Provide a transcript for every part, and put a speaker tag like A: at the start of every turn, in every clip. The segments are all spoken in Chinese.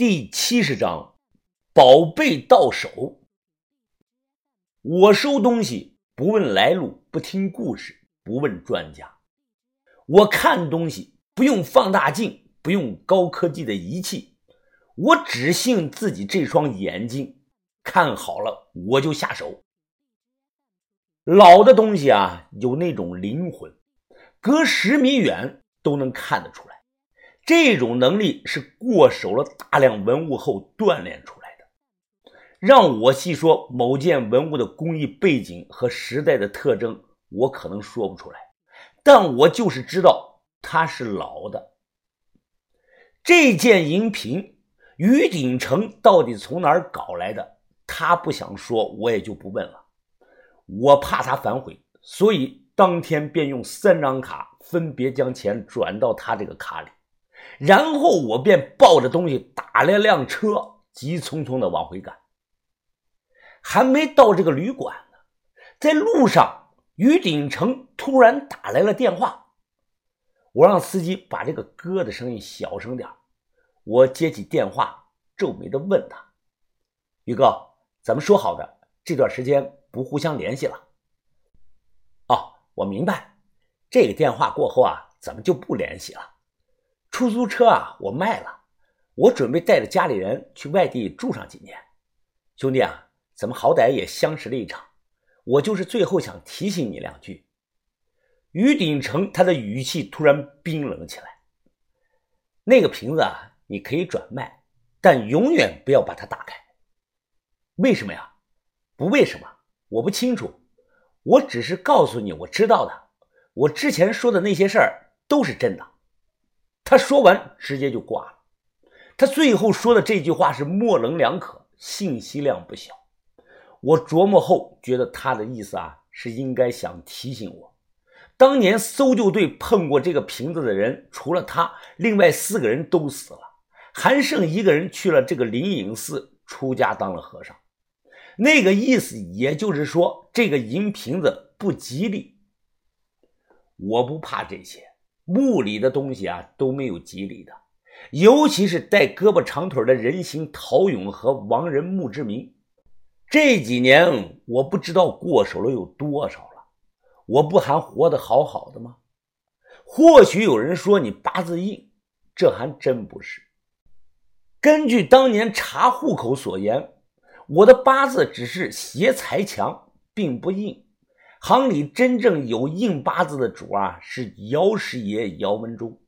A: 第七十章，宝贝到手。我收东西不问来路，不听故事，不问专家。我看东西不用放大镜，不用高科技的仪器，我只信自己这双眼睛，看好了我就下手。老的东西啊，有那种灵魂，隔十米远都能看得出来。这种能力是过手了大量文物后锻炼出来的。让我细说某件文物的工艺背景和时代的特征，我可能说不出来，但我就是知道它是老的。这件银瓶，于鼎成到底从哪儿搞来的？他不想说，我也就不问了。我怕他反悔，所以当天便用三张卡分别将钱转到他这个卡里。然后我便抱着东西打了辆车，急匆匆的往回赶。还没到这个旅馆呢，在路上，于鼎成突然打来了电话。我让司机把这个哥的声音小声点。我接起电话，皱眉的问他：“于哥，咱们说好的这段时间不互相联系了？”哦，我明白，这个电话过后啊，咱们就不联系了。出租车啊，我卖了，我准备带着家里人去外地住上几年。兄弟啊，咱们好歹也相识了一场，我就是最后想提醒你两句。于鼎成他的语气突然冰冷起来。那个瓶子啊，你可以转卖，但永远不要把它打开。为什么呀？不为什么，我不清楚，我只是告诉你我知道的。我之前说的那些事儿都是真的。他说完，直接就挂了。他最后说的这句话是模棱两可，信息量不小。我琢磨后觉得他的意思啊，是应该想提醒我，当年搜救队碰过这个瓶子的人，除了他，另外四个人都死了，还剩一个人去了这个灵隐寺出家当了和尚。那个意思，也就是说，这个银瓶子不吉利。我不怕这些。墓里的东西啊都没有吉利的，尤其是带胳膊长腿的人形陶俑和亡人墓志铭。这几年我不知道过手了有多少了，我不还活得好好的吗？或许有人说你八字硬，这还真不是。根据当年查户口所言，我的八字只是邪财强，并不硬。行里真正有硬八字的主啊，是姚师爷姚文忠。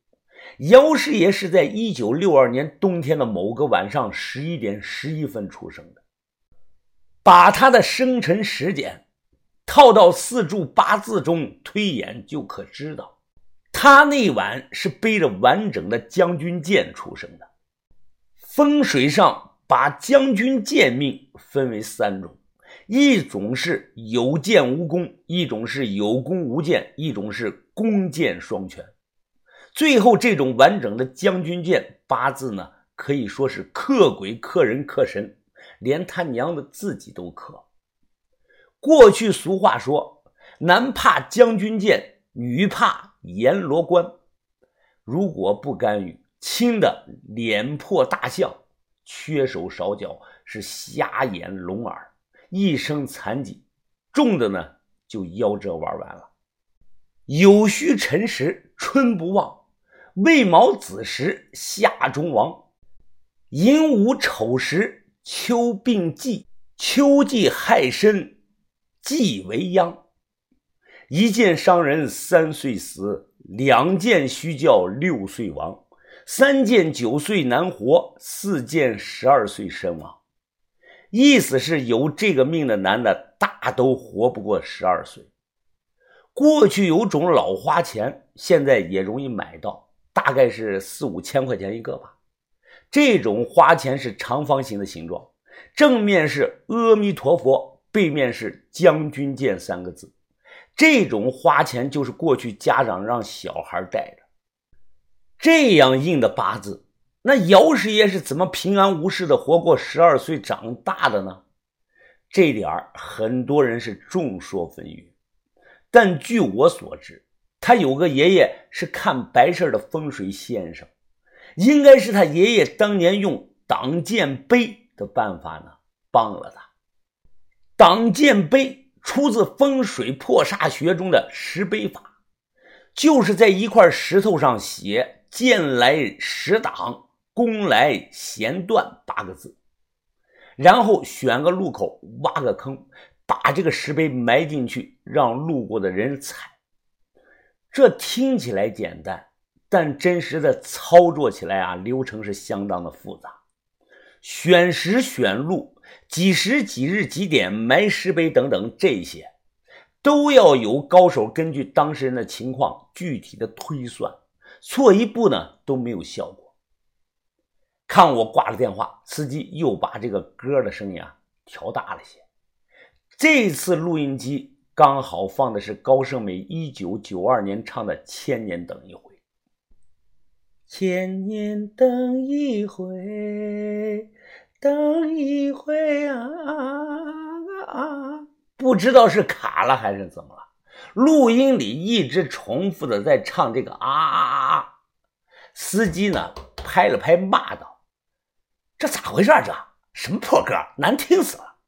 A: 姚师爷是在一九六二年冬天的某个晚上十一点十一分出生的。把他的生辰时间套到四柱八字中推演，就可知道，他那晚是背着完整的将军剑出生的。风水上把将军剑命分为三种。一种是有剑无功，一种是有功无剑，一种是弓箭双全。最后这种完整的将军剑八字呢，可以说是克鬼、克人、克神，连他娘的自己都克。过去俗话说：“男怕将军剑，女怕阎罗关。”如果不干预，轻的脸破大象，缺手少脚是瞎眼聋耳。一生残疾，重的呢就夭折玩完了。酉戌辰时春不旺，未卯子时夏中亡，寅午丑时秋病忌，秋季亥申忌为殃。一见伤人三岁死，两件需教六岁亡，三件九岁难活，四件十二岁身亡。意思是有这个命的男的，大都活不过十二岁。过去有种老花钱，现在也容易买到，大概是四五千块钱一个吧。这种花钱是长方形的形状，正面是阿弥陀佛，背面是将军剑三个字。这种花钱就是过去家长让小孩带的。这样印的八字。那姚师爷是怎么平安无事的活过十二岁长大的呢？这点很多人是众说纷纭。但据我所知，他有个爷爷是看白事的风水先生，应该是他爷爷当年用挡箭碑的办法呢，帮了他。挡箭碑出自风水破煞学中的石碑法，就是在一块石头上写“箭来石挡，弓来弦断”八个字，然后选个路口挖个坑，把这个石碑埋进去，让路过的人踩。这听起来简单，但真实的操作起来啊，流程是相当的复杂，选石选路。几时几日几点埋石碑等等，这些都要有高手根据当事人的情况具体的推算，错一步呢都没有效果。看我挂了电话，司机又把这个歌的声音啊调大了些。这次录音机刚好放的是高胜美一九九二年唱的《千年等一回》，千年等一回。等一回啊啊啊！不知道是卡了还是怎么了，录音里一直重复的在唱这个啊啊啊啊！司机呢拍了拍，骂道：“这咋回事啊？这什么破歌，难听死了！”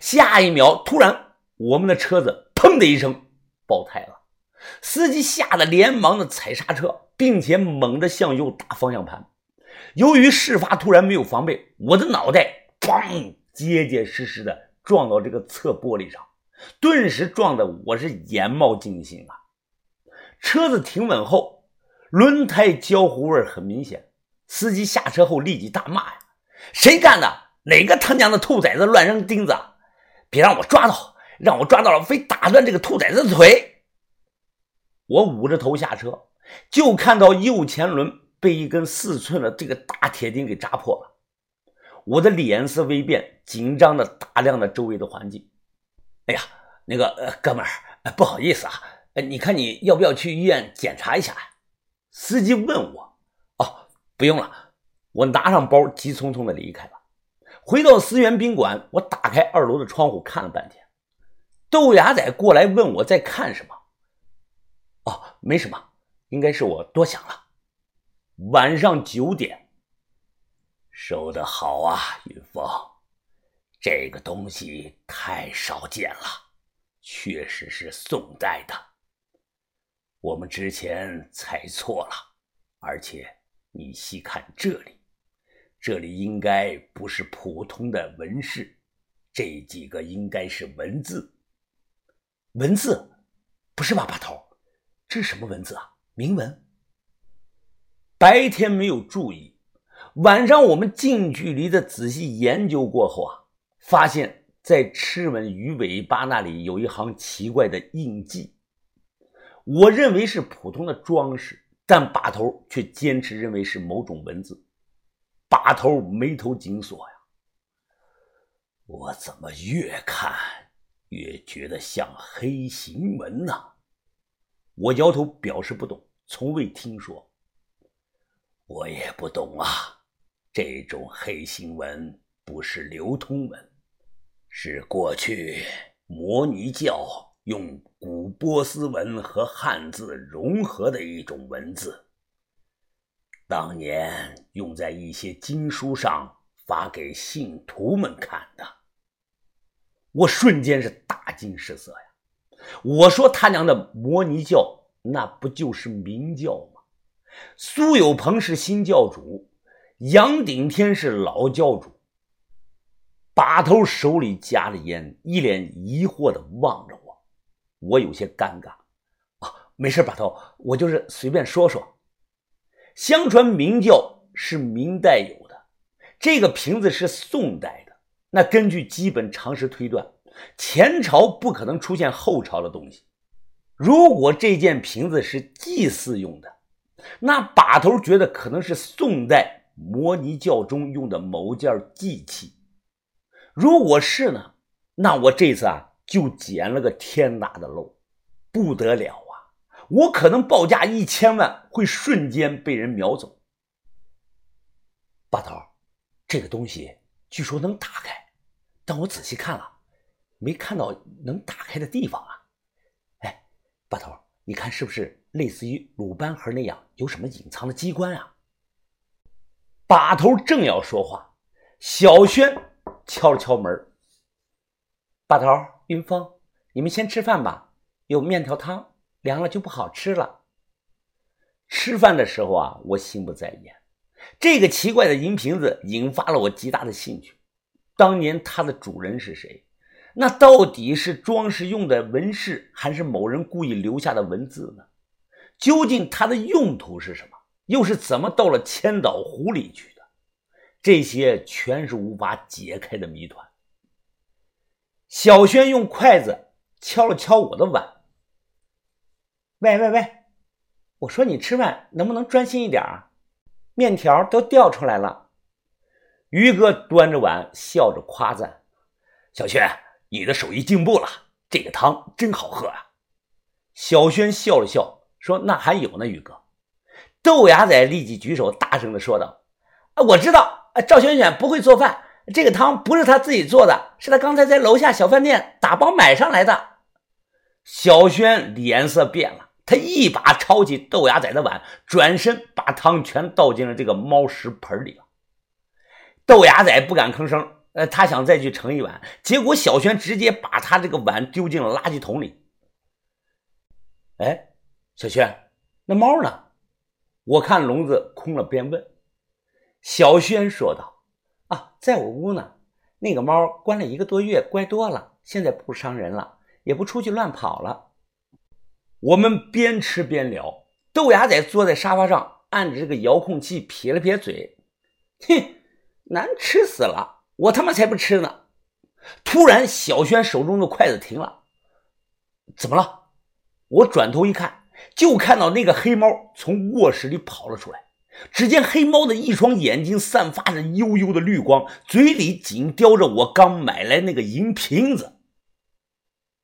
A: 下一秒，突然我们的车子砰的一声爆胎了，司机吓得连忙的踩刹车，并且猛地向右打方向盘。由于事发突然，没有防备，我的脑袋砰结结实实的撞到这个侧玻璃上，顿时撞得我是眼冒金星啊！车子停稳后，轮胎焦糊味很明显。司机下车后立即大骂：“呀，谁干的？哪个他娘的兔崽子乱扔钉子？别让我抓到！让我抓到了，非打断这个兔崽子的腿！”我捂着头下车，就看到右前轮。被一根四寸的这个大铁钉给扎破了，我的脸色微变，紧张的打量着周围的环境。哎呀，那个呃，哥们儿，不好意思啊，你看你要不要去医院检查一下？司机问我。哦，不用了，我拿上包，急匆匆的离开了。回到思源宾馆，我打开二楼的窗户看了半天。豆芽仔过来问我在看什么。哦，没什么，应该是我多想了。晚上九点，收的好啊，云峰，这个东西太少见了，确实是宋代的。我们之前猜错了，而且你细看这里，这里应该不是普通的纹饰，这几个应该是文字。文字？不是吧，把头？这是什么文字啊？铭文？白天没有注意，晚上我们近距离的仔细研究过后啊，发现，在螭吻鱼尾巴那里有一行奇怪的印记。我认为是普通的装饰，但把头却坚持认为是某种文字。把头眉头紧锁呀，我怎么越看越觉得像黑行文呢？我摇头表示不懂，从未听说。我也不懂啊，这种黑行文不是流通文，是过去摩尼教用古波斯文和汉字融合的一种文字，当年用在一些经书上发给信徒们看的。我瞬间是大惊失色呀！我说他娘的摩尼教，那不就是明教吗？苏有朋是新教主，杨顶天是老教主。把头手里夹着烟，一脸疑惑的望着我，我有些尴尬。啊，没事，把头，我就是随便说说。相传明教是明代有的，这个瓶子是宋代的。那根据基本常识推断，前朝不可能出现后朝的东西。如果这件瓶子是祭祀用的，那把头觉得可能是宋代摩尼教中用的某件祭器，如果是呢，那我这次啊就捡了个天大的漏，不得了啊！我可能报价一千万，会瞬间被人秒走。把头，这个东西据说能打开，但我仔细看了，没看到能打开的地方啊！哎，把头，你看是不是？类似于鲁班盒那样，有什么隐藏的机关啊？把头正要说话，小轩敲了敲门：“把头、云峰，你们先吃饭吧，有面条汤，凉了就不好吃了。”吃饭的时候啊，我心不在焉。这个奇怪的银瓶子引发了我极大的兴趣。当年它的主人是谁？那到底是装饰用的纹饰，还是某人故意留下的文字呢？究竟它的用途是什么？又是怎么到了千岛湖里去的？这些全是无法解开的谜团。小轩用筷子敲了敲我的碗：“喂喂喂，我说你吃饭能不能专心一点啊？面条都掉出来了。”于哥端着碗笑着夸赞：“小轩。”你的手艺进步了，这个汤真好喝啊！小轩笑了笑说：“那还有呢，宇哥。”豆芽仔立即举手，大声的说道：“啊，我知道，赵轩轩不会做饭，这个汤不是他自己做的，是他刚才在楼下小饭店打包买上来的。”小轩脸色变了，他一把抄起豆芽仔的碗，转身把汤全倒进了这个猫食盆里了。豆芽仔不敢吭声。呃，他想再去盛一碗，结果小轩直接把他这个碗丢进了垃圾桶里。哎，小轩，那猫呢？我看笼子空了，便问。小轩说道：“啊，在我屋呢。那个猫关了一个多月，乖多了，现在不伤人了，也不出去乱跑了。”我们边吃边聊。豆芽仔坐在沙发上，按着这个遥控器撇了撇嘴：“哼，难吃死了。”我他妈才不吃呢！突然，小轩手中的筷子停了。怎么了？我转头一看，就看到那个黑猫从卧室里跑了出来。只见黑猫的一双眼睛散发着幽幽的绿光，嘴里紧叼着我刚买来那个银瓶子。